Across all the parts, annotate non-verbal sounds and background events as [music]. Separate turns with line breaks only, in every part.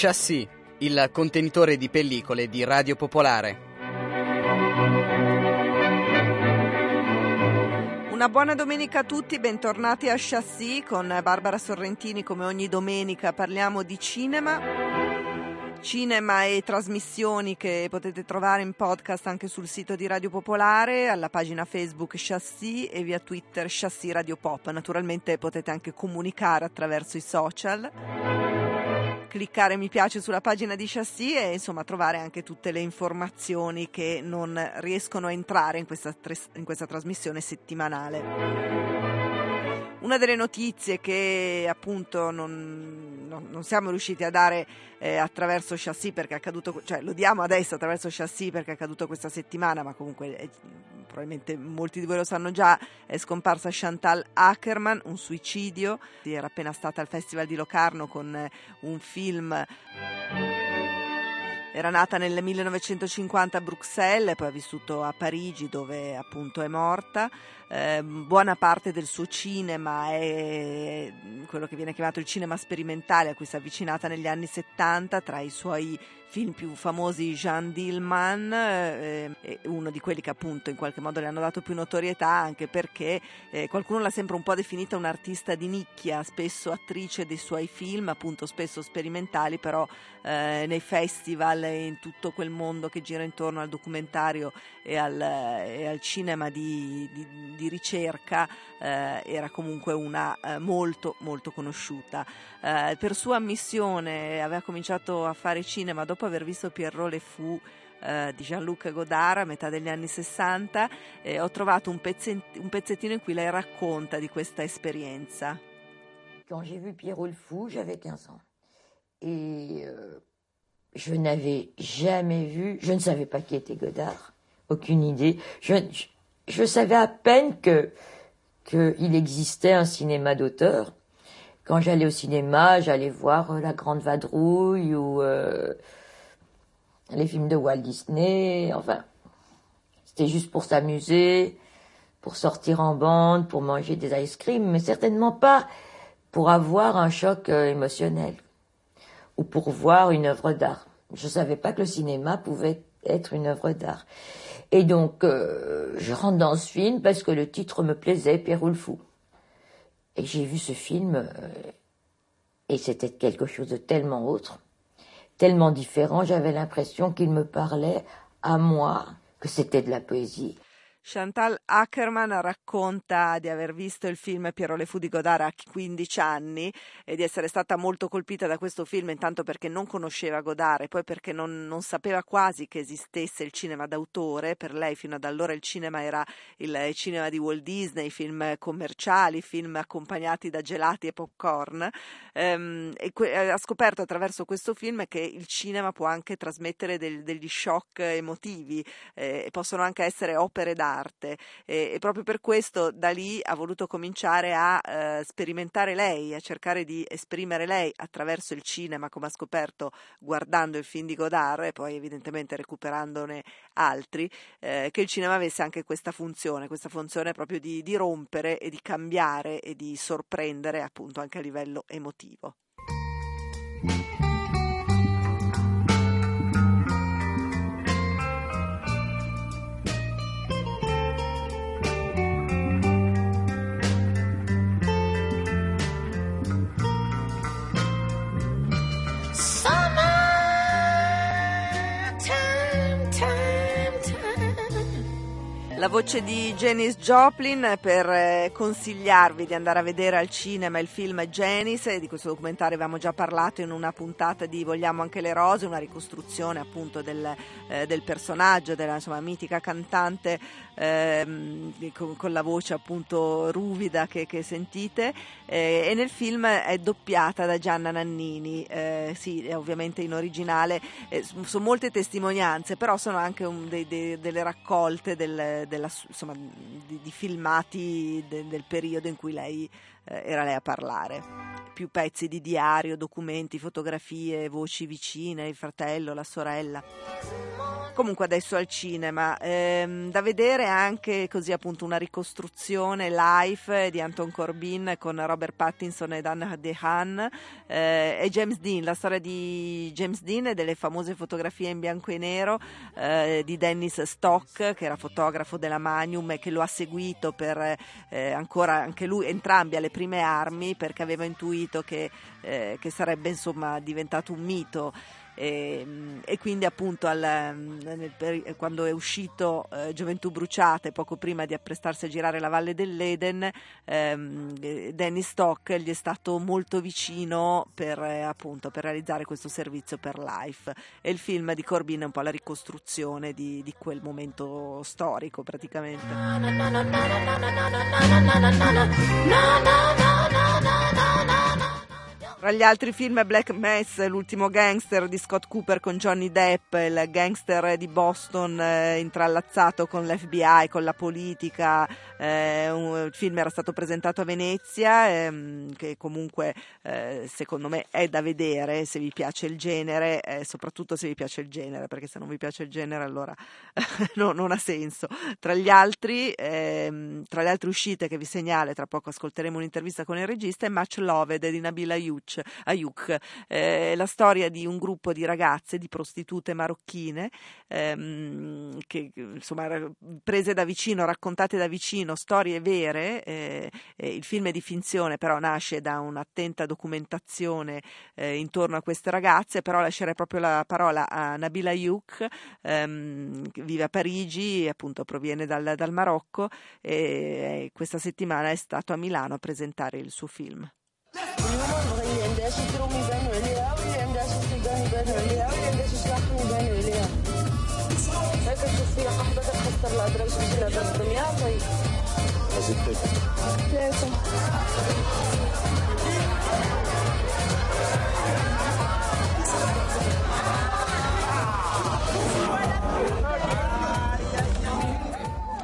Chassis, il contenitore di pellicole di Radio Popolare.
Una buona domenica a tutti, bentornati a Chassis con Barbara Sorrentini come ogni domenica parliamo di cinema cinema e trasmissioni che potete trovare in podcast anche sul sito di Radio Popolare, alla pagina Facebook Chassis e via Twitter Chassis Radio Pop. Naturalmente potete anche comunicare attraverso i social, cliccare mi piace sulla pagina di Chassis e insomma trovare anche tutte le informazioni che non riescono a entrare in questa, in questa trasmissione settimanale. Una delle notizie che appunto non, non, non siamo riusciti a dare eh, attraverso Chassis perché è accaduto, cioè lo diamo adesso attraverso Chassis perché è accaduto questa settimana, ma comunque eh, probabilmente molti di voi lo sanno già, è scomparsa Chantal Ackerman, un suicidio, era appena stata al Festival di Locarno con eh, un film era nata nel 1950 a Bruxelles, poi ha vissuto a Parigi dove appunto è morta. Eh, buona parte del suo cinema è quello che viene chiamato il cinema sperimentale a cui si è avvicinata negli anni 70 tra i suoi film più famosi Jean Dillman, eh, uno di quelli che appunto in qualche modo le hanno dato più notorietà anche perché eh, qualcuno l'ha sempre un po' definita un'artista di nicchia, spesso attrice dei suoi film, appunto spesso sperimentali, però eh, nei festival e in tutto quel mondo che gira intorno al documentario e al, e al cinema di, di, di ricerca eh, era comunque una eh, molto molto conosciuta. Eh, per sua ammissione aveva cominciato a fare cinema dopo aver visto Pierrot Le Fou eh, di Jean-Luc Godard a metà degli anni 60 eh, ho trovato un, pezzent- un, pezzettino in cui lei racconta di questa esperienza.
Quand j'ai vu Pierrot le Fou, j'avais 15 ans. Et euh, je n'avais jamais vu, je ne savais pas qui était Godard, aucune idée. Je, savais à peine que qu'il existait un cinéma d'auteur. Quand j'allais au cinéma, j'allais voir euh, La Grande Vadrouille ou euh, les films de Walt Disney. Enfin, c'était juste pour s'amuser, pour sortir en bande, pour manger des ice cream, mais certainement pas pour avoir un choc euh, émotionnel ou pour voir une œuvre d'art. Je savais pas que le cinéma pouvait être une œuvre d'art. Et donc, euh, je rentre dans ce film parce que le titre me plaisait, Pierrot le Fou. Et j'ai vu ce film, euh, et c'était quelque chose de tellement autre, tellement différent, j'avais l'impression qu'il me parlait à moi, que c'était de la poésie.
Chantal Ackerman racconta di aver visto il film Piero Le Fu di Godard a 15 anni e di essere stata molto colpita da questo film intanto perché non conosceva Godard e poi perché non, non sapeva quasi che esistesse il cinema d'autore, per lei fino ad allora il cinema era il cinema di Walt Disney, film commerciali, film accompagnati da gelati e popcorn. Ehm, e que- ha scoperto attraverso questo film che il cinema può anche trasmettere del, degli shock emotivi eh, possono anche essere opere d'arte arte e, e, proprio per questo da lì ha voluto cominciare a eh, sperimentare lei, a cercare di esprimere lei attraverso il cinema, come ha scoperto guardando il film di Godard e poi evidentemente recuperandone altri, eh, che il cinema avesse anche questa funzione, questa funzione proprio di, di rompere e di cambiare e di sorprendere appunto anche a livello emotivo. La voce di Janice Joplin per eh, consigliarvi di andare a vedere al cinema il film Janice, di questo documentario avevamo già parlato in una puntata di Vogliamo anche le rose, una ricostruzione appunto del, eh, del personaggio, della insomma, mitica cantante ehm, con, con, la voce appunto ruvida che, che sentite eh, e nel film è doppiata da Gianna Nannini, eh, sì ovviamente in originale, eh, sono molte testimonianze però sono anche un, dei, dei, delle raccolte del della, insomma, di, di, filmati de, del periodo in cui lei eh, era lei a parlare. Più pezzi di diario, documenti, fotografie, voci vicine, il fratello, la sorella. Comunque adesso al cinema, ehm, da vedere anche così appunto una ricostruzione live di Anton Corbin con Robert Pattinson e Dan DeHaan eh, e James Dean, la storia di James Dean e delle famose fotografie in bianco e nero eh, di Dennis Stock che era fotografo della Magnum e che lo ha seguito per eh, ancora anche lui, entrambi alle prime armi perché aveva intuito che, eh, che sarebbe insomma diventato un mito e, ehm, e quindi appunto al, nel, quando è uscito eh, Gioventù Bruciate poco prima di apprestarsi a girare la Valle dell'Eden ehm, Danny Stock gli è stato molto vicino per, eh, appunto, per realizzare questo servizio per Life e il film di Corbin è un po' la ricostruzione di, di quel momento storico praticamente tra gli altri film Black Mass, l'ultimo gangster di Scott Cooper con Johnny Depp, il gangster di Boston eh, intrallazzato con l'FBI, con la politica. Eh, un, il film era stato presentato a Venezia, ehm, che comunque eh, secondo me è da vedere se vi piace il genere, soprattutto se vi piace il genere, perché se non vi piace il genere allora [laughs] no, non ha senso. Tra, altri, ehm, tra le altre uscite che vi segnale, tra poco ascolteremo un'intervista con il regista, è Much Loved di Nabila Ayuch Ayuc, Ayuk, eh, la storia di un gruppo di ragazze, di prostitute marocchine, ehm, che insomma prese da vicino, raccontate da vicino, storie vere. Eh, eh, il film è di finzione, però nasce da un'attenta documentazione eh, intorno a queste ragazze, però lascerei proprio la parola a Nabila Ayuk, ehm, che vive a Parigi, appunto proviene dal, dal Marocco e questa settimana è stato a Milano a presentare il suo film. Deze droom ik ben Willia, en deze ik ben ben Willia, en deze slag ik ben Willia. هيك تشوف فيها حبة تخسر الأدرس في الدنيا طيب. ثلاثة.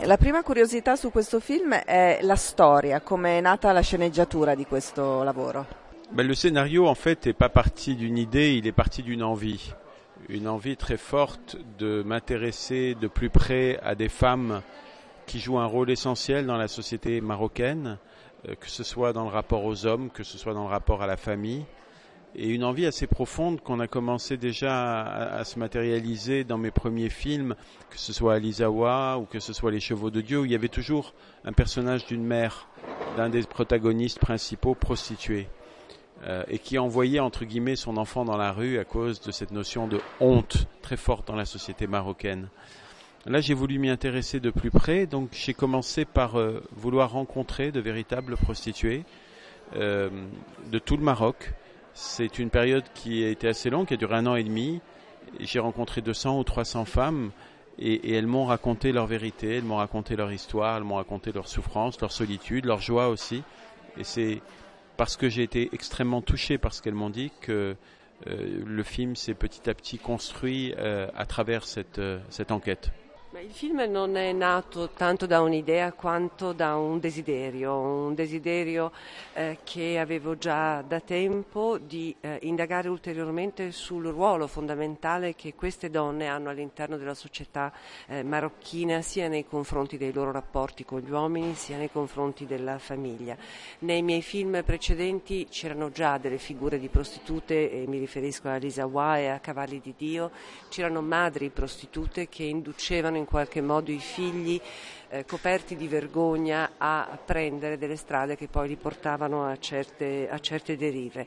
La prima curiosità su questo film è la storia, come è nata la sceneggiatura di questo lavoro.
Ben, le scénario, en fait, n'est pas parti d'une idée, il est parti d'une envie. Une envie très forte de m'intéresser de plus près à des femmes qui jouent un rôle essentiel dans la société marocaine, euh, que ce soit dans le rapport aux hommes, que ce soit dans le rapport à la famille, et une envie assez profonde qu'on a commencé déjà à, se matérialiser dans mes premiers films, que ce soit Alizawa ou que ce soit Les Chevaux de Dieu, où il y avait toujours un personnage d'une mère, d'un des protagonistes principaux prostitués, euh, et qui envoyait entre guillemets son enfant dans la rue à cause de cette notion de honte très forte dans la société marocaine. Là, j'ai voulu m'y intéresser de plus près, donc j'ai commencé par euh, vouloir rencontrer de véritables prostituées euh, de tout le Maroc, c'est une période qui a été assez longue, qui a duré un an et demi. J'ai rencontré 200 ou 300 femmes et, elles m'ont raconté leur vérité, elles m'ont raconté leur histoire, elles m'ont raconté leur souffrance, leur solitude, leur joie aussi. Et c'est parce que j'ai été extrêmement touché par ce qu'elles m'ont dit que euh, le film s'est petit à petit construit euh, à travers cette, euh, cette enquête.
Il film non è nato tanto da un'idea quanto da un desiderio, un desiderio eh, che avevo già da tempo di eh, indagare ulteriormente sul ruolo fondamentale che queste donne hanno all'interno della società eh, marocchina, sia nei confronti dei loro rapporti con gli uomini, sia nei confronti della famiglia. Nei miei film precedenti c'erano già delle figure di prostitute, e mi riferisco a Lisa Wa e a Cavalli di Dio, c'erano madri prostitute che inducevano in qualche modo i figli eh, coperti di vergogna a prendere delle strade che poi li portavano a certe, a certe derive.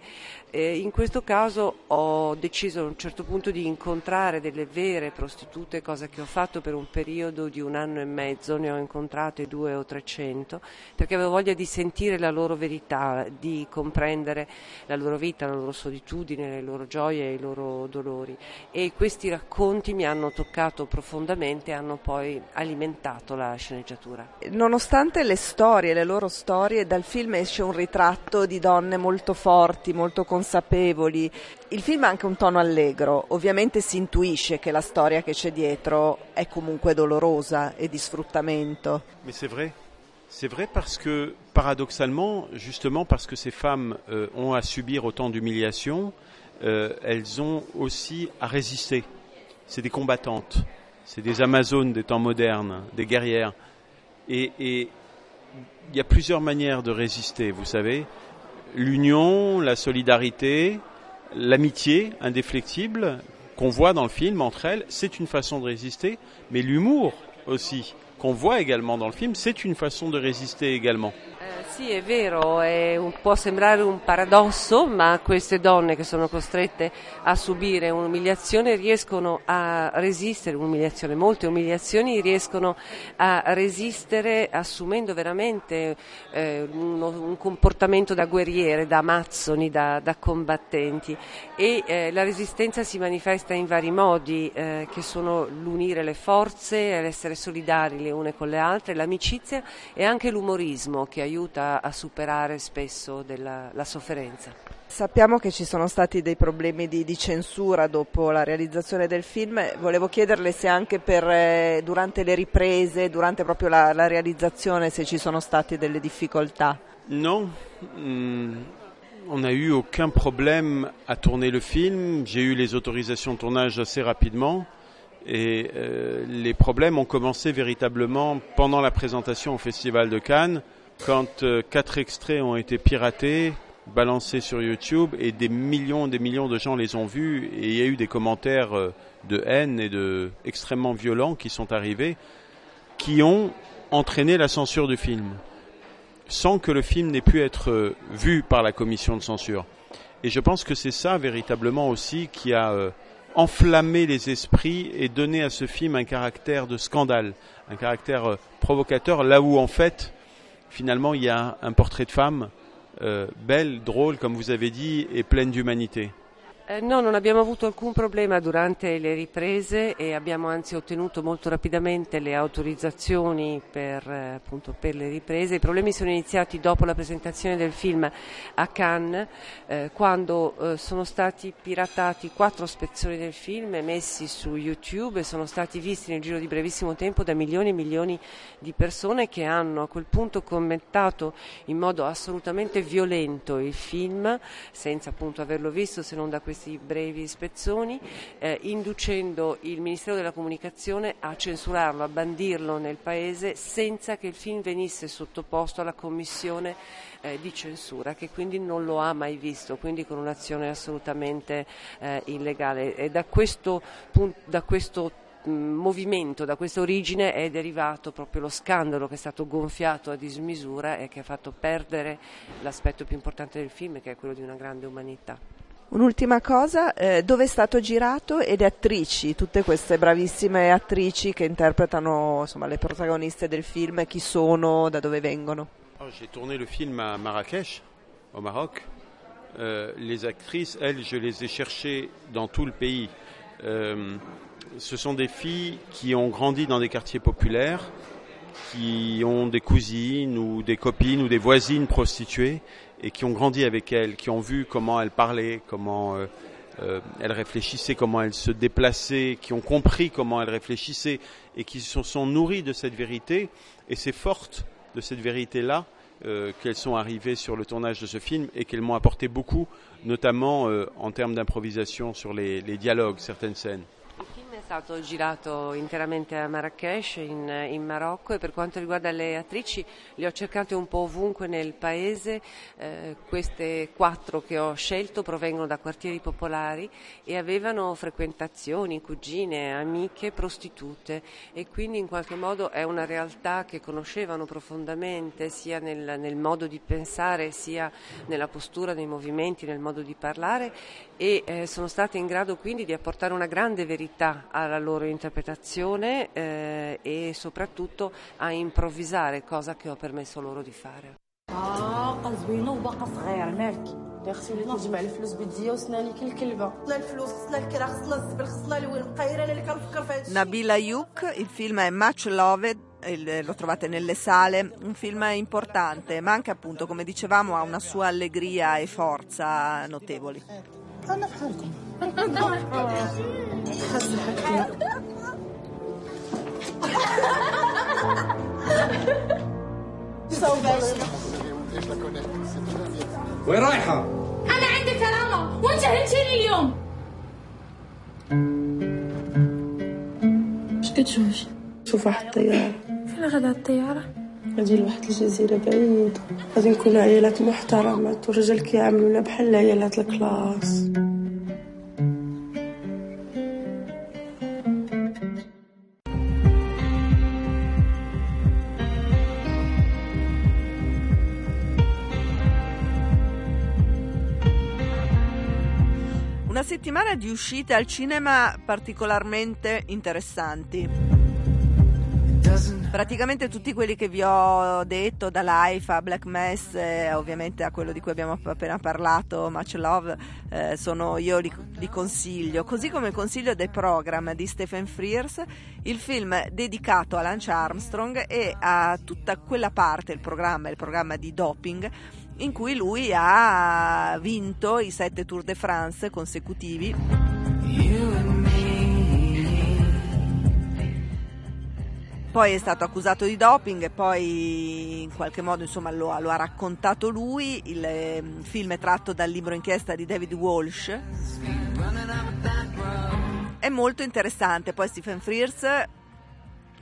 E in questo caso ho deciso a un certo punto di incontrare delle vere prostitute, cosa che ho fatto per un periodo di un anno e mezzo, ne ho incontrate due o trecento, perché avevo voglia di sentire la loro verità, di comprendere la loro vita, la loro solitudine, le loro gioie e i loro dolori. E questi racconti mi hanno toccato profondamente e hanno poi alimentato la sceneggiatura sceneggiatura.
Nonostante le storie, le loro storie, dal film esce un ritratto di donne molto forti, molto consapevoli. Il film ha anche un tono allegro, ovviamente si intuisce che la storia che c'è dietro è comunque dolorosa e di sfruttamento.
Ma c'est vrai. C'est vrai parce que, paradoxalement, justement parce que ces femmes euh, ont à subir autant d'humiliations, euh, elles ont aussi à résister. C'est des combattantes. C'est des Amazones des temps modernes, des guerrières. Et il y a plusieurs manières de résister, vous savez. L'union, la solidarité, l'amitié indéflectible qu'on voit dans le film entre elles, c'est une façon de résister, mais l'humour aussi qu'on voit également dans le film, c'est une façon de résister également.
Sì, è vero, è può sembrare un paradosso, ma queste donne che sono costrette a subire un'umiliazione riescono a resistere, un'umiliazione, molte umiliazioni riescono a resistere assumendo veramente eh, uno, un comportamento da guerriere, da amazzoni, da, da combattenti. E eh, la resistenza si manifesta in vari modi eh, che sono l'unire le forze, l'essere solidari le une con le altre, l'amicizia e anche l'umorismo che aiuta a superare spesso della, la sofferenza.
Sappiamo che ci sono stati dei problemi di, di, censura dopo la realizzazione del film, volevo chiederle se anche per, eh, durante le riprese, durante proprio la, la, realizzazione, se ci sono state delle difficoltà.
Non, mm, on n'a eu aucun problème à tourner le film, j'ai eu les autorisations de tournage assez rapidement. Et euh, les problèmes ont commencé véritablement pendant la présentation au Festival de Cannes, quand euh, quatre extraits ont été piratés, balancés sur YouTube, et des millions, des millions de gens les ont vus, et il y a eu des commentaires euh, de haine et de extrêmement violents qui sont arrivés, qui ont entraîné la censure du film, sans que le film n'ait pu être euh, vu par la commission de censure. Et je pense que c'est ça véritablement aussi qui a enflammé les esprits et donné à ce film un caractère de scandale, un caractère provocateur, là où en fait finalement il y a un portrait de femme euh, belle, drôle, comme vous avez dit, et pleine d'humanité.
Eh, no, non abbiamo avuto alcun problema durante le riprese e abbiamo anzi ottenuto molto rapidamente le autorizzazioni per, eh, appunto, per le riprese. I problemi sono iniziati dopo la presentazione del film a Cannes, eh, quando eh, sono stati piratati quattro spezzoni del film messi su YouTube e sono stati visti nel giro di brevissimo tempo da milioni e milioni di persone che hanno a quel punto commentato in modo assolutamente violento il film, senza appunto averlo visto se non da questi questi brevi spezzoni, eh, inducendo il Ministero della Comunicazione a censurarlo, a bandirlo nel Paese senza che il film venisse sottoposto alla commissione eh, di censura, che quindi non lo ha mai visto, quindi con un'azione assolutamente eh, illegale. E da questo, da questo movimento, da questa origine è derivato proprio lo scandalo che è stato gonfiato a dismisura e che ha fatto perdere l'aspetto più importante del film, che è quello di una grande umanità.
Un'ultima cosa, eh, dove è stato girato e le attrici, tutte queste bravissime attrici che interpretano insomma, le protagoniste del film, chi sono, da dove vengono?
Oh, J'ai tourné le film à Marrakech, au Maroc. Euh, les actrices, elles, je les ai cherchées dans tout le pays. Euh, ce sont des filles qui ont grandi dans des quartiers populaires, qui ont des cousines ou des copines ou des voisines prostituées et qui ont grandi avec elle, qui ont vu comment elle parlait, comment euh, euh, elle réfléchissait, comment elle se déplaçait, qui ont compris comment elle réfléchissait et qui se sont nourries de cette vérité. Et c'est forte de cette vérité-là euh, qu'elles sont arrivées sur le tournage de ce film et qu'elles m'ont apporté beaucoup, notamment euh, en termes d'improvisation sur les dialogues, certaines scènes.
Stato girato interamente a Marrakesh in, in, Marocco e per quanto riguarda le attrici le ho cercate un po' ovunque nel paese, eh, queste quattro che ho scelto provengono da quartieri popolari e avevano frequentazioni, cugine, amiche, prostitute e quindi in qualche modo è una realtà che conoscevano profondamente sia nel, nel modo di pensare sia nella postura, nei movimenti, nel modo di parlare e eh, sono state in grado quindi di apportare una grande verità alla loro interpretazione eh, e soprattutto a improvvisare, cosa che ho permesso loro di fare.
Nabila Yuk, il film è Much Loved lo trovate nelle sale, un film importante, ma anche appunto, come dicevamo, ha una sua allegria e forza notevoli.
وين رايحة؟ أنا عندي كرامة وأنت هنتني اليوم. إيش قد
تشوفي
شوف واحد الطيارة.
فين غدا الطيارة؟
غادي لواحد الجزيرة بعيدة غادي نكونوا عائلات محترمات والرجال كيعاملونا بحال عائلات الكلاس.
Una settimana di uscite al cinema particolarmente interessanti. Praticamente tutti quelli che vi ho detto, da Life a Black Mass, eh, ovviamente a quello di cui abbiamo appena parlato, Much Love, eh, sono, io li, li, consiglio. Così come consiglio The Program di Stephen Frears, il film dedicato a Lance Armstrong e a tutta quella parte, il programma, il programma di doping, in cui lui ha vinto i sette Tour de France consecutivi. Poi è stato accusato di doping e poi in qualche modo insomma, lo, lo, ha raccontato lui. Il eh, film è tratto dal libro inchiesta di David Walsh. È molto interessante. Poi Stephen Frears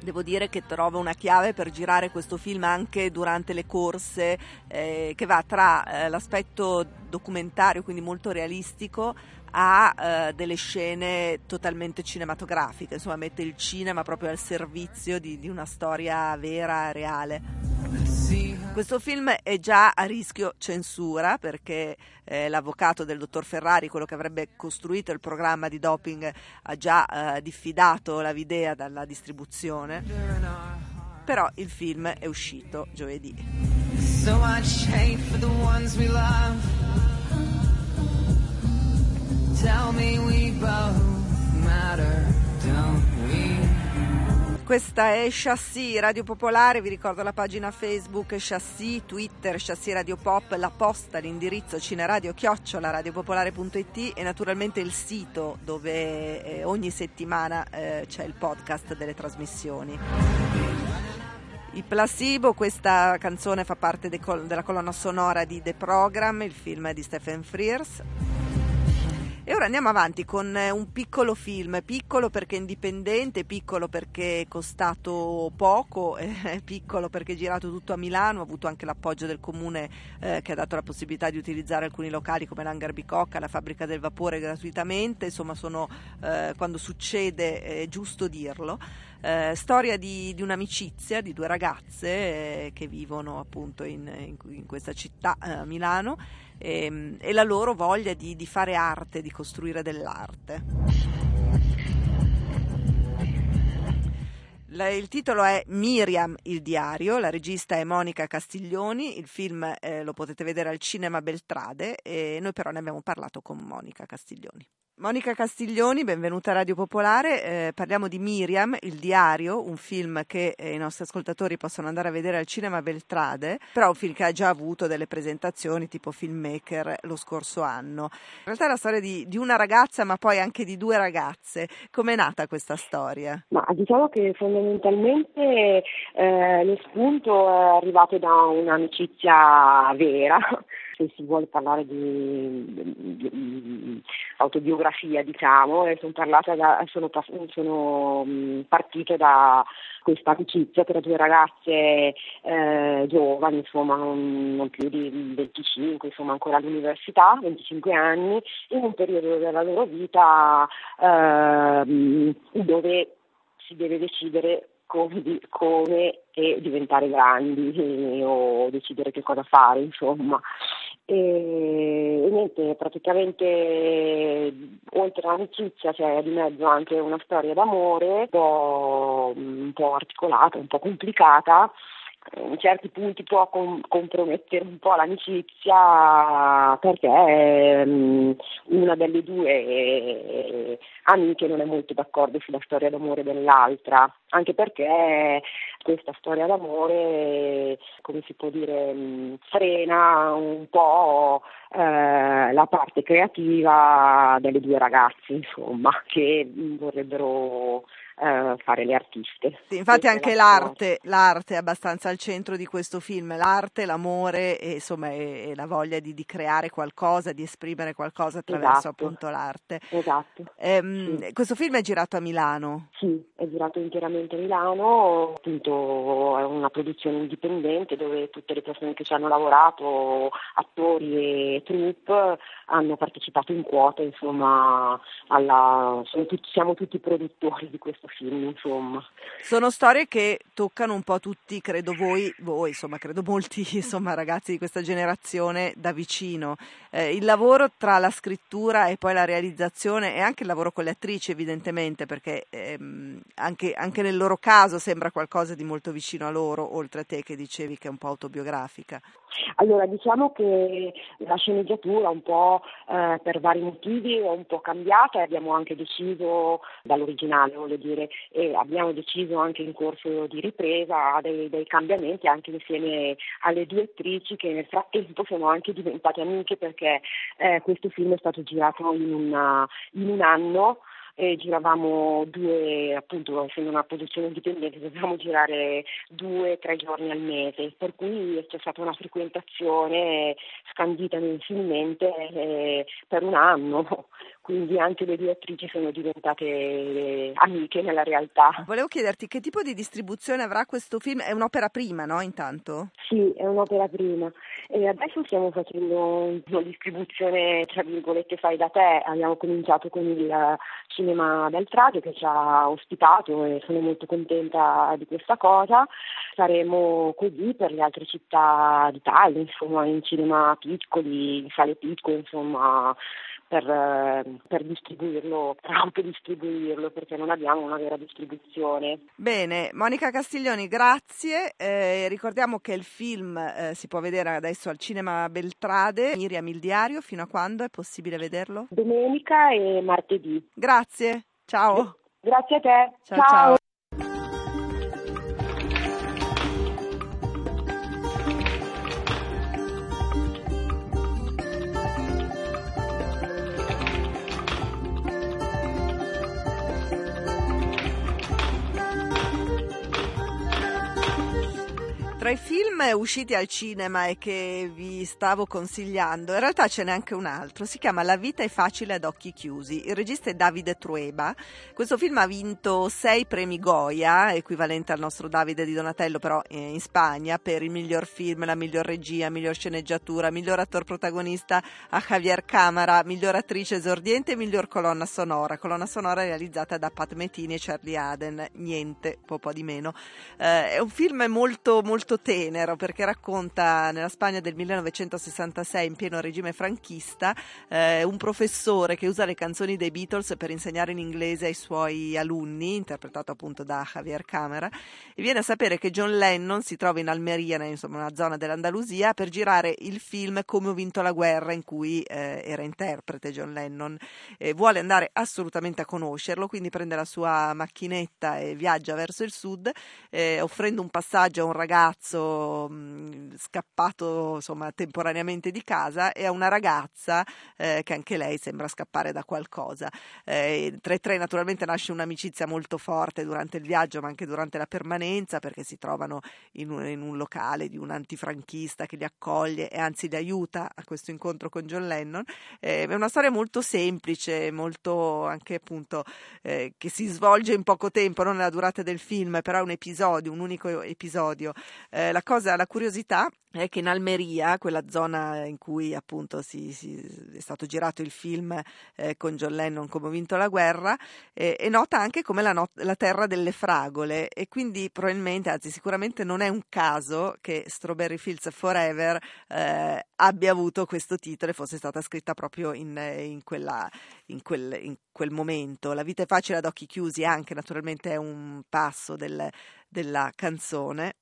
devo dire che trova una chiave per girare questo film anche durante le corse, eh, che va tra eh, l'aspetto documentario, quindi molto realistico, a eh, delle scene totalmente cinematografiche, insomma mette il cinema proprio al servizio di, di una storia vera, reale. Questo film è già a rischio censura perché eh, l'avvocato del dottor Ferrari, quello che avrebbe costruito il programma di doping, ha già eh, diffidato la videa dalla distribuzione. Però il film è uscito giovedì. So much hate for the ones we love. Tell me we both matter, don't? Questa è Chassis Radio Popolare, vi ricordo la pagina Facebook Chassis, Twitter Chassis Radio Pop, la posta, l'indirizzo cineradio chiocciola radiopopolare.it e naturalmente il sito dove eh, ogni settimana eh, c'è il podcast delle trasmissioni. Il Placebo, questa canzone fa parte de col- della colonna sonora di The Program, il film di Stephen Frears. E ora andiamo avanti con eh, un piccolo film, piccolo perché indipendente, piccolo perché costato poco, [laughs] eh, piccolo perché girato tutto a Milano, ha avuto anche l'appoggio del comune eh, che ha dato la possibilità di utilizzare alcuni locali come l'Hangar Bicocca, la fabbrica del vapore gratuitamente, insomma sono, eh, quando succede è giusto dirlo. Eh, storia di, di, un'amicizia di due ragazze eh, che vivono appunto in, in, in questa città, eh, Milano, e, ehm, e, la loro voglia di, di fare arte, di costruire dell'arte. il titolo è Miriam il diario, la regista è Monica Castiglioni, il film eh, lo potete vedere al Cinema Beltrade e noi però ne abbiamo parlato con Monica Castiglioni. Monica Castiglioni, benvenuta a Radio Popolare. Eh, parliamo di Miriam, il diario, un film che eh, i nostri ascoltatori possono andare a vedere al cinema Beltrade, però un film che ha già avuto delle presentazioni tipo filmmaker lo scorso anno. In realtà è la storia di, di una ragazza, ma poi anche di due ragazze. Com'è nata questa storia?
Ma diciamo che fondamentalmente eh, lo spunto è arrivato da un'amicizia vera se si vuole parlare di, di, di autobiografia, diciamo, e sono, da, sono, sono partito da questa amicizia tra due ragazze eh, giovani, insomma, non, più di 25, insomma, ancora all'università, 25 anni, in un periodo della loro vita eh, dove si deve decidere come, come diventare grandi eh, o decidere che cosa fare, insomma. E, niente, praticamente oltre all'amicizia c'è di mezzo anche una storia d'amore un po', un po articolata, un po' complicata in certi punti può com- compromettere un po' l'amicizia perché um, una delle due eh, amiche non è molto d'accordo sulla storia d'amore dell'altra, anche perché questa storia d'amore, come si può dire, um, frena un po' eh, la parte creativa delle due ragazze, insomma, che vorrebbero eh, fare le artiste.
Sì, infatti
Questa
anche
la
l'arte, l'arte è abbastanza al centro di questo film, l'arte, l'amore e, insomma, e, e la voglia di, di creare qualcosa, di esprimere qualcosa attraverso
Esatto.
appunto l'arte.
Esatto.
Ehm,
Sì.
Questo film è girato a Milano.
Sì, è girato interamente a Milano, appunto è una produzione indipendente dove tutte le persone che ci hanno lavorato, attori e troupe, hanno partecipato in quota, insomma, alla, sono tutti- siamo tutti produttori di questo film, insomma.
Sono storie che toccano un po' tutti, credo voi, voi insomma, credo molti [laughs] insomma, ragazzi di questa generazione da vicino. Eh, il lavoro tra la scrittura e poi la realizzazione e anche il lavoro con le attrici evidentemente, perché ehm, anche, anche nel loro caso sembra qualcosa di molto vicino a loro, oltre a te che dicevi che è un po' autobiografica.
Allora, diciamo che la sceneggiatura un po' eh, per vari motivi è un po' cambiata e abbiamo anche deciso, dall'originale voglio dire, e abbiamo deciso anche in corso di ripresa dei, dei cambiamenti anche insieme alle due attrici che nel frattempo sono anche diventate amiche perché eh, questo film è stato girato in, una- in un anno e giravamo due, appunto essendo una produzione indipendente, dovevamo girare due tre giorni al mese, per cui c'è stata una frequentazione scandita mensilmente eh, per un anno, [laughs] quindi anche le due attrici sono diventate eh, amiche nella realtà.
Volevo chiederti che tipo di distribuzione avrà questo film? È un'opera prima, no? Intanto?
Sì, è un'opera prima. E adesso stiamo facendo una distribuzione, tra virgolette, fai da te. Abbiamo cominciato con il Cinema Beltrade che ci ha ospitato e sono molto contenta di questa cosa. Saremo così per le altre città d'Italia, insomma, in cinema piccoli, in sale piccole, insomma, per, eh, per distribuirlo, per autodistribuirlo, perché non abbiamo una vera distribuzione.
Bene, Monica Castiglioni, grazie. Eh, ricordiamo che il film eh, si può vedere adesso al Cinema Beltrade, Miriam il diario, fino a quando è possibile vederlo?
Domenica e martedì.
Grazie, ciao.
Grazie a te.
Ciao, ciao. Tra i film usciti al cinema e che vi stavo consigliando, in realtà ce n'è anche un altro, si chiama La vita è facile ad occhi chiusi, il regista è Davide Trueba, questo film ha vinto sei premi Goya, equivalente al nostro Davide di Donatello però eh, in Spagna, per il miglior film, la miglior regia, miglior sceneggiatura, miglior attor protagonista a Javier Camara, miglior attrice esordiente e miglior colonna sonora, colonna sonora realizzata da Pat Metini e Charlie Aden, niente, po' po' di meno. Eh, è un film molto molto tenero perché racconta nella Spagna del 1966 in pieno regime franchista eh, un professore che usa le canzoni dei Beatles per insegnare in inglese ai suoi alunni, interpretato appunto da Javier Camera, e viene a sapere che John Lennon si trova in Almeria, insomma una zona dell'Andalusia, per girare il film Come ho vinto la guerra in cui eh, era interprete John Lennon. E vuole andare assolutamente a conoscerlo, quindi prende la sua macchinetta e viaggia verso il sud, eh, offrendo un passaggio a un ragazzo mh, scappato insomma temporaneamente di casa e a una ragazza eh, che anche lei sembra scappare da qualcosa. Eh, tra i tre naturalmente nasce un'amicizia molto forte durante il viaggio ma anche durante la permanenza perché si trovano in un, in un locale di un antifranchista che li accoglie e anzi li aiuta a questo incontro con John Lennon. Eh, è una storia molto semplice, molto anche appunto eh, che si svolge in poco tempo, non nella durata del film, però è un episodio, un unico episodio. Eh, la cosa, la curiosità è che in Almeria, quella zona in cui appunto si, si, è stato girato il film eh, con John Lennon come ho vinto la guerra, eh, è nota anche come la, not- la, terra delle fragole e quindi probabilmente, anzi sicuramente non è un caso che Strawberry Fields Forever eh, abbia avuto questo titolo e fosse stata scritta proprio in, in, quella, in, quel, in quel momento. La vita è facile ad occhi chiusi anche naturalmente è un passo del, della canzone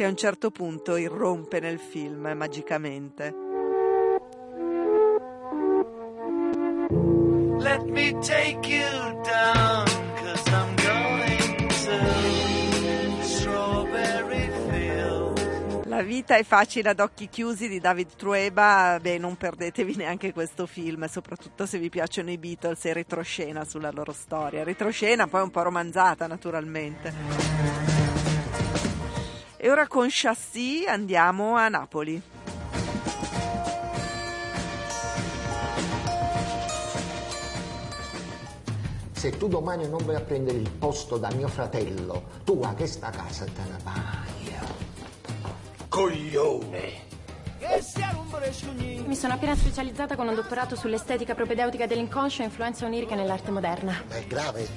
che a un certo punto irrompe nel film magicamente.
Let me take you down, cause I'm going to Strawberry Fields.
La Vita è facile ad occhi chiusi di David Trueba, beh non perdetevi neanche questo film, soprattutto se vi piacciono i Beatles e retroscena sulla loro storia. Retroscena poi un po' romanzata naturalmente. E ora con Chassis andiamo a Napoli.
Se tu domani non vai a prendere il posto da mio fratello, tu a questa casa te ne vai. Coglione!
Mi sono appena specializzata con un dottorato sull'estetica propedeutica dell'inconscio e influenza onirica nell'arte moderna.
È grave?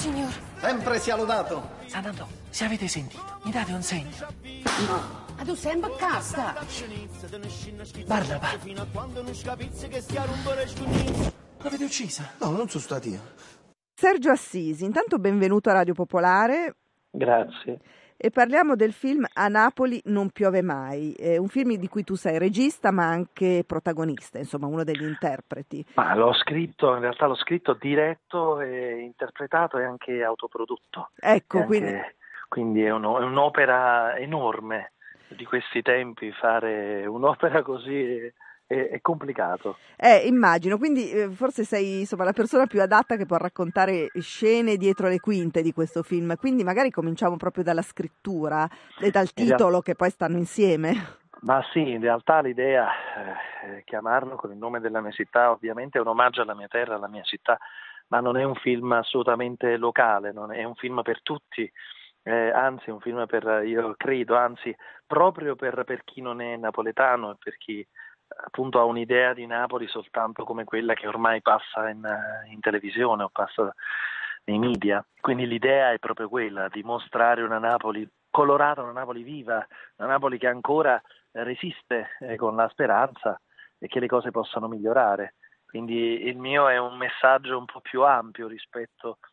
Signor.
Sempre sia lodato. Sanando, se avete sentito, mi date un segno.
Ma Ah, tu sei imbaccasta.
Barnaba. L'avete uccisa?
No, non sono stato io.
Sergio Assisi, intanto benvenuto a Radio Popolare.
Grazie.
E parliamo del film A Napoli non piove mai, è un film di cui tu sei regista ma anche protagonista, insomma uno degli interpreti.
Ma l'ho scritto, in realtà l'ho scritto diretto e interpretato e anche autoprodotto.
Ecco,
anche-
quindi
quindi è, uno- è un'opera enorme di questi tempi, fare un'opera così è, è- complicato.
Eh, immagino, quindi eh, forse sei insomma, la persona più adatta che può raccontare scene dietro le quinte di questo film, quindi magari cominciamo proprio dalla scrittura e dal
real-
titolo che poi stanno insieme.
Ma sì, in realtà l'idea, eh, chiamarlo con il nome della mia città, ovviamente è un omaggio alla mia terra, alla mia città, ma non è un film assolutamente locale, non è, un film per tutti, eh, anzi un film per, io credo, anzi proprio per, per chi non è napoletano e per chi appunto ha un'idea di Napoli soltanto come quella che ormai passa in, eh, in televisione o passa nei media. Quindi l'idea è proprio quella di mostrare una Napoli colorata, una Napoli viva, una Napoli che ancora resiste eh, con la speranza e che le cose possano migliorare. Quindi il mio è un messaggio un po' più ampio rispetto a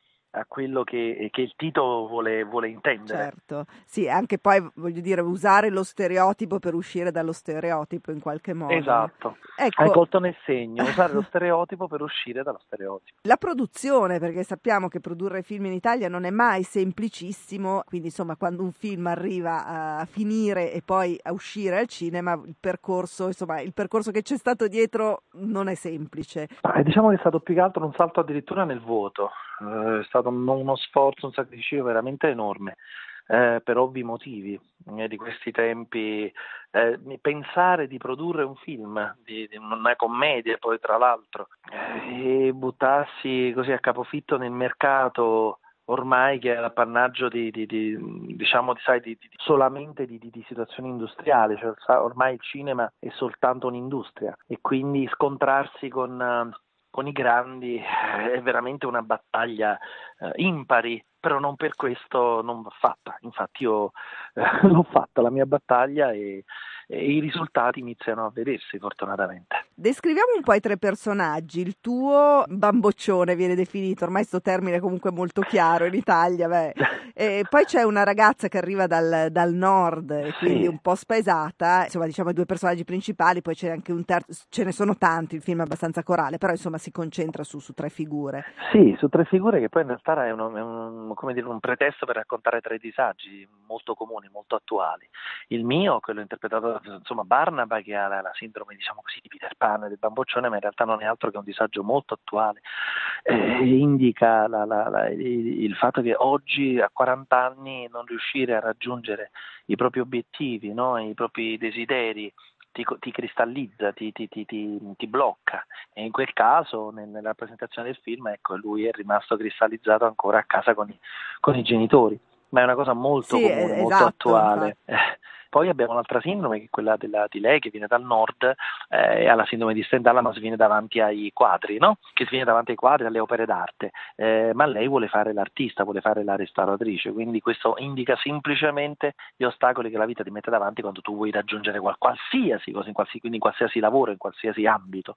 quello che, che il titolo vuole, vuole intendere.
Certo, sì, anche poi voglio dire usare lo stereotipo per uscire dallo stereotipo in qualche modo.
Esatto,
Ecco.
hai colto nel segno, usare lo stereotipo per uscire dallo stereotipo.
La produzione, perché sappiamo che produrre film in Italia non è mai semplicissimo, quindi insomma quando un film arriva a finire e poi a uscire al cinema, il percorso, insomma, il percorso che c'è stato dietro non è semplice.
Ma, diciamo che è stato più che altro un salto addirittura nel vuoto, è stato un- uno sforzo, un sacrificio veramente enorme. eh, per ovvi motivi eh, di questi tempi, eh, pensare di produrre un film, di, di una commedia poi tra l'altro, eh, e buttarsi così a capofitto nel mercato ormai che è l'appannaggio di, di- di- diciamo di, sai, solamente di, situazioni industriali, cioè ormai il cinema è soltanto un'industria e quindi scontrarsi con, eh, con i grandi eh, è veramente una battaglia eh, impari, però non per questo non va fatta. Infatti io eh, [laughs] l'ho fatta la mia battaglia e, e i risultati iniziano a vedersi fortunatamente.
Descriviamo un po' i tre personaggi. Il tuo bamboccione viene definito, ormai questo termine è comunque molto chiaro in Italia. beh. [laughs] E poi c'è una ragazza che arriva dal, dal nord quindi
Sì.
un po' spaesata. Insomma, diciamo i due personaggi principali, poi c'è anche un terzo, ce ne sono tanti, il film è abbastanza corale, però insomma si concentra su, su tre figure.
Sì, su tre figure che poi in realtà è, uno- è un, come dire, un pretesto per raccontare tre disagi molto comuni, molto attuali. Il mio, quello interpretato insomma, Barnaba, che ha la, la sindrome diciamo così, di Peter Pan e del bamboccione, ma in realtà non è altro che un disagio molto attuale. Eh, indica la- la- il, il fatto che oggi, a 40 anni, non riuscire a raggiungere i propri obiettivi, no? i propri desideri, ti, ti cristallizza, ti, ti- ti- ti- ti blocca. E in quel caso nel- nella presentazione del film ecco, lui è rimasto cristallizzato ancora a casa con i, con i genitori. Ma è una cosa molto
Sì,
comune,
eh,
molto
esatto,
attuale. Eh, poi abbiamo un'altra sindrome che è quella della- di lei che viene dal nord eh, ha la sindrome di Stendhal ma si viene davanti ai quadri no? che si viene davanti ai quadri, alle opere d'arte eh, ma lei vuole fare l'artista, vuole fare la restauratrice quindi questo indica semplicemente gli ostacoli che la vita ti mette davanti quando tu vuoi raggiungere qual- qualsiasi cosa, in qualsiasi, quindi in qualsiasi lavoro, in qualsiasi ambito.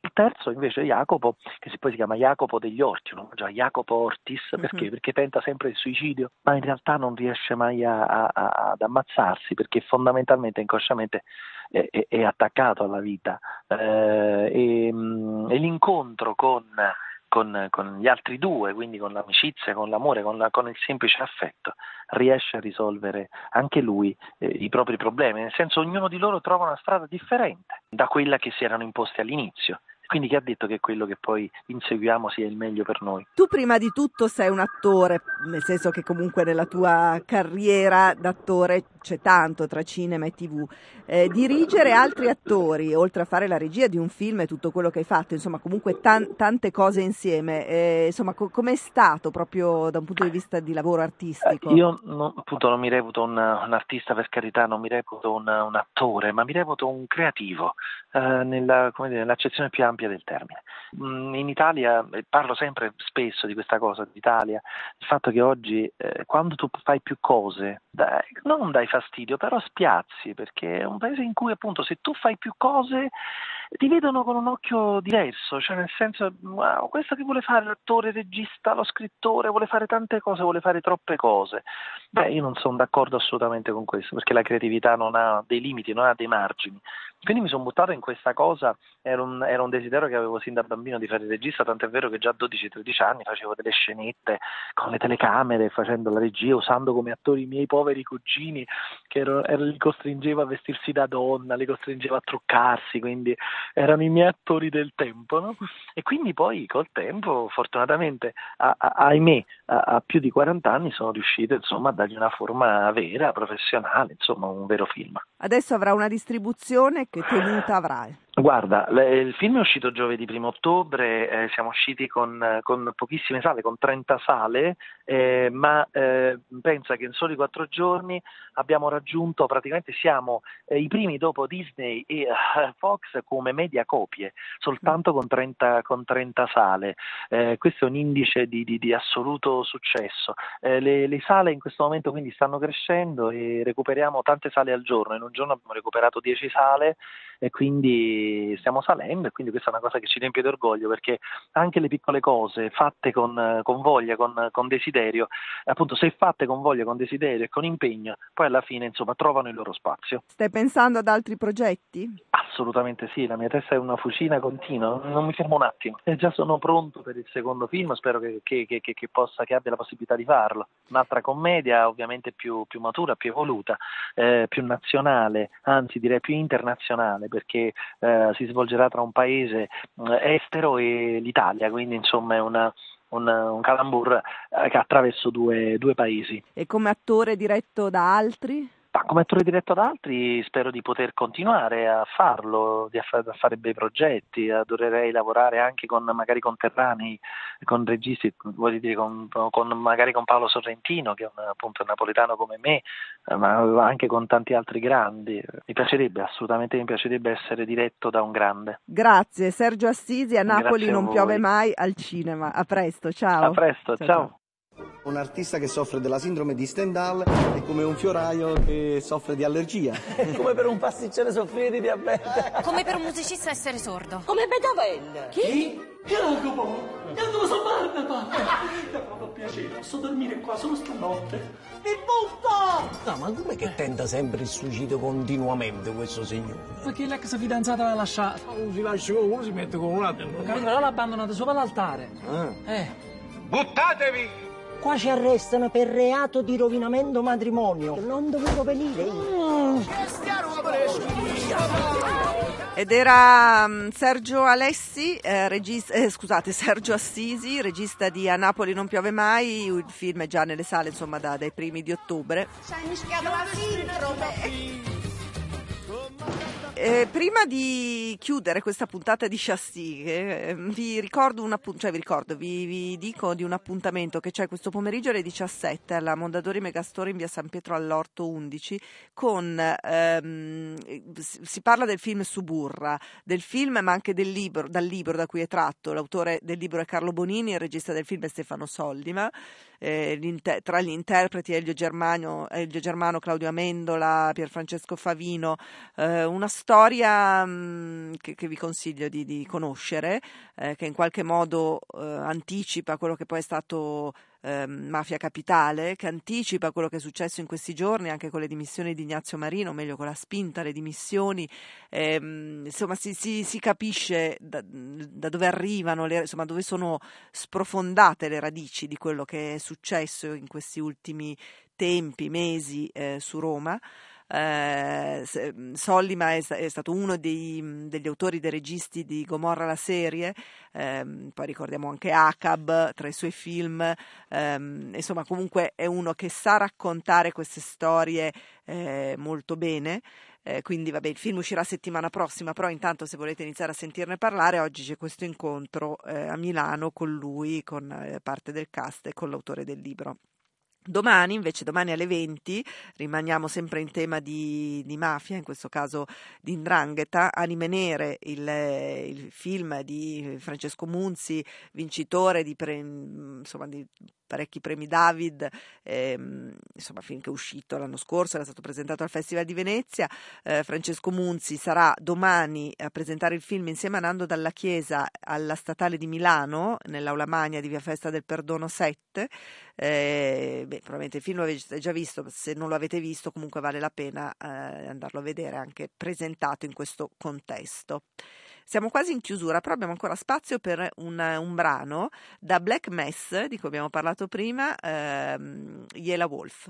Il terzo invece è Jacopo, che si- poi si chiama Jacopo degli Orti, no? Già Jacopo Ortis, perché?
Mhm.
Perché tenta sempre il suicidio, ma in realtà non riesce mai a- a- a- ad ammazzarsi, perché fondamentalmente, inconsciamente, è, è- è attaccato alla vita. Eh, e, mm, e l'incontro con con, con, gli altri due, quindi con l'amicizia, con l'amore, con, la, con, il semplice affetto, riesce a risolvere anche lui eh, i propri problemi, nel senso ognuno di loro trova una strada differente da quella che si erano imposti all'inizio. Quindi chi ha detto che quello che poi inseguiamo sia il meglio per noi?
Tu prima di tutto sei un attore, nel senso che comunque nella tua carriera d'attore c'è tanto tra cinema e tv. Eh, dirigere altri attori, oltre a fare la regia di un film e tutto quello che hai fatto, insomma comunque tan- tante cose insieme, eh, insomma co- com'è stato proprio da un punto di vista di lavoro artistico?
Eh, io non, appunto non mi reputo un, un, artista per carità, non mi reputo un, un attore, ma mi reputo un creativo eh, nella, dire, nell'accezione più ampia del termine. Mm, in Italia, parlo sempre spesso di questa cosa, d'Italia, il fatto che oggi eh, quando tu fai più cose, dai, non dai fastidio, però spiazzi, perché è un paese in cui appunto se tu fai più cose ti vedono con un occhio diverso, cioè nel senso, wow, questo che vuole fare l'attore, il regista, lo scrittore, vuole fare tante cose, vuole fare troppe cose. Beh, io non sono d'accordo assolutamente con questo, perché la creatività non ha dei limiti, non ha dei margini. Quindi mi sono buttato in questa cosa, era un, era un, desiderio che avevo sin da bambino di fare il regista, tant'è vero che già a 12-13 anni facevo delle scenette con le telecamere, facendo la regia, usando come attori i miei poveri cugini, che ero, ero, li costringevo a vestirsi da donna, li costringevo a truccarsi, quindi erano i miei attori del tempo. No? E quindi poi col tempo, fortunatamente, a, a, ahimè, a, a, più di 40 anni sono riuscito insomma, a dargli una forma vera, professionale, insomma un vero film.
Adesso avrà una distribuzione che tenuta avrai?
Guarda, il film è uscito giovedì 1 ottobre, eh, siamo usciti con, con, pochissime sale, con 30 sale, eh, ma eh, pensa che in soli quattro giorni abbiamo raggiunto, praticamente siamo eh, i primi dopo Disney e eh, Fox come media copie, soltanto con 30, con 30 sale. Eh, questo è un indice di, di, di assoluto successo. Le, le, sale in questo momento quindi stanno crescendo e recuperiamo tante sale al giorno, in un giorno abbiamo recuperato 10 sale e quindi stiamo salendo e quindi questa è una cosa che ci riempie d'orgoglio perché anche le piccole cose fatte con, con voglia, con, con, desiderio, appunto se fatte con voglia, con desiderio e con impegno, poi alla fine insomma trovano il loro spazio.
Stai pensando ad altri progetti?
Assolutamente sì, la mia testa è una fucina continua, non mi fermo un attimo. E già sono pronto per il secondo film, spero che, che, che, che, possa, che abbia la possibilità di farlo. Un'altra commedia ovviamente più, più matura, più evoluta, eh, più nazionale, anzi direi più internazionale, perché eh, si svolgerà tra un paese eh, estero e l'Italia, quindi insomma è una, un, un calambur eh, che attraverso due, due paesi.
E come attore diretto da altri?
Ma come attore diretto ad altri spero di poter continuare a farlo, di a fare bei progetti, adorerei lavorare anche con magari conterranei, con registi, voglio dire, con, con, magari con Paolo Sorrentino che è un, appunto napoletano come me, ma anche con tanti altri grandi. Mi piacerebbe, assolutamente mi piacerebbe essere diretto da un grande.
Grazie, Sergio Assisi a Napoli non piove mai al cinema. A presto, ciao.
A presto, ciao. ciao.
Un artista che soffre della sindrome di Stendhal è come un fioraio che soffre di allergia.
È [laughs] come per un pasticcere soffrire di diabete.
Come per un musicista essere sordo.
Come Beethoven.
Chi? Jacopo! Jacopo Salvarna, papà! Mi ha proprio piacere, posso dormire qua solo stanotte.
Mi butto!
No, ma come che tenta sempre il suicidio continuamente questo signore?
Perché l'ex fidanzata l'ha lasciata.
Non si lascia uno, si mette con un altro.
Capito, l'ha abbandonata sopra l'altare. Ah. Eh.
Buttatevi!
Qua ci arrestano per reato di rovinamento matrimonio. Non dovevo venire io.
Ed era um, Sergio Alessi, eh, regista, eh, scusate, [laughs] Sergio Assisi, regista di A Napoli non piove mai, il film è già nelle sale insomma da, dai primi di ottobre. Ci hai mischiato la sindrome. Eh, prima di chiudere questa puntata di Chassis, eh, vi ricordo un appuntamento, cioè vi ricordo, vi, vi, dico di un appuntamento che c'è questo pomeriggio alle 17 alla Mondadori Megastore in via San Pietro all'Orto 11 con, ehm, si parla del film Suburra, del film ma anche del libro, dal libro da cui è tratto, l'autore del libro è Carlo Bonini, il regista del film è Stefano Soldima eh, tra gli interpreti Elio Germano, Elio Germano, Claudio Amendola, Pierfrancesco Favino, eh, una storia mh, mm, che, che, vi consiglio di, di conoscere, eh, che in qualche modo eh, anticipa quello che poi è stato eh, Mafia Capitale, che anticipa quello che è successo in questi giorni anche con le dimissioni di Ignazio Marino, o meglio con la spinta alle dimissioni, ehm, insomma si, si, si capisce da, da, dove arrivano, le, insomma dove sono sprofondate le radici di quello che è successo in questi ultimi tempi, mesi eh, su Roma. Eh, Sollima è, è, stato uno dei, degli autori, dei registi di Gomorra la serie, ehm, poi ricordiamo anche Acab tra i suoi film, ehm, insomma comunque è uno che sa raccontare queste storie eh, molto bene. Eh, quindi vabbè, il film uscirà settimana prossima, però intanto se volete iniziare a sentirne parlare, oggi c'è questo incontro eh, a Milano con lui, con eh, parte del cast e con l'autore del libro. Domani, invece, domani alle 20, rimaniamo sempre in tema di, di mafia, in questo caso di Indrangheta, Anime Nere, il, il film di Francesco Munzi, vincitore di, pre, insomma, di parecchi premi David, ehm, insomma finché è uscito l'anno scorso, era stato presentato al Festival di Venezia, eh, Francesco Munzi sarà domani a presentare il film insieme a Nando Dalla Chiesa alla Statale di Milano, nell'Aula Magna di Via Festa del Perdono 7, eh, beh, probabilmente il film lo avete già visto, se non lo avete visto comunque vale la pena eh, andarlo a vedere anche presentato in questo contesto. Siamo quasi in chiusura, però abbiamo ancora spazio per un, un brano da Black Mess, di cui abbiamo parlato prima, ehm, Yela Wolf.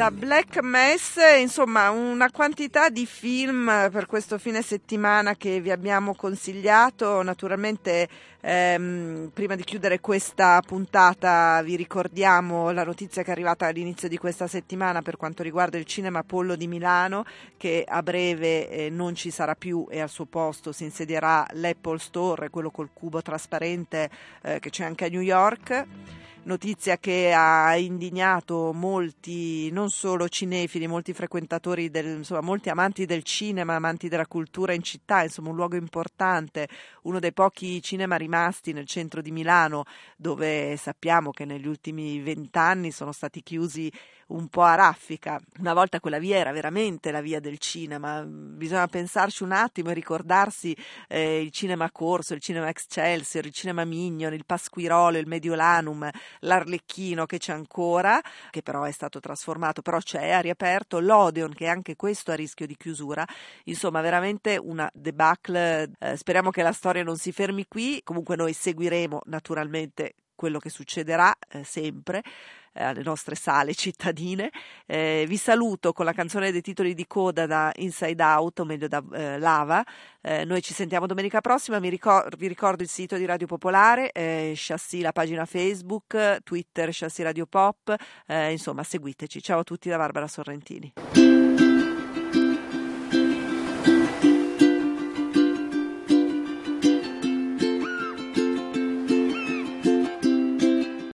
Da Black Mass, insomma, una quantità di film per questo fine settimana che vi abbiamo consigliato. Naturalmente, ehm, prima di chiudere questa puntata, vi ricordiamo la notizia che è arrivata all'inizio di questa settimana per quanto riguarda il Cinema Apollo di Milano, che a breve eh, non ci sarà più e al suo posto si insedierà l'Apple Store, quello col cubo trasparente eh, che c'è anche a New York notizia che ha indignato molti, non solo cinefili, molti frequentatori, del, insomma, molti amanti del cinema, amanti della cultura in città, insomma un luogo importante, uno dei pochi cinema rimasti nel centro di Milano, dove sappiamo che negli ultimi vent'anni sono stati chiusi un po' a raffica. Una volta quella via era veramente la via del cinema, bisogna pensarci un attimo e ricordarsi eh, il cinema Corso, il cinema Excelsior, il cinema Mignon, il Pasquirolo, il Mediolanum, l'Arlecchino che c'è ancora, che però è stato trasformato, però c'è, ha riaperto, l'Odeon che anche questo a rischio di chiusura, insomma veramente una debacle, eh, speriamo che la storia non si fermi qui, comunque noi seguiremo naturalmente quello che succederà eh, sempre alle nostre sale cittadine. Eh, vi saluto con la canzone dei titoli di coda da Inside Out, o meglio da eh, Lava. Eh, noi ci sentiamo domenica prossima. Ricor- vi ricordo il sito di Radio Popolare, eh, Chassis, la pagina Facebook, Twitter, Chassis Radio Pop. Eh, insomma, seguiteci. Ciao a tutti da Barbara Sorrentini.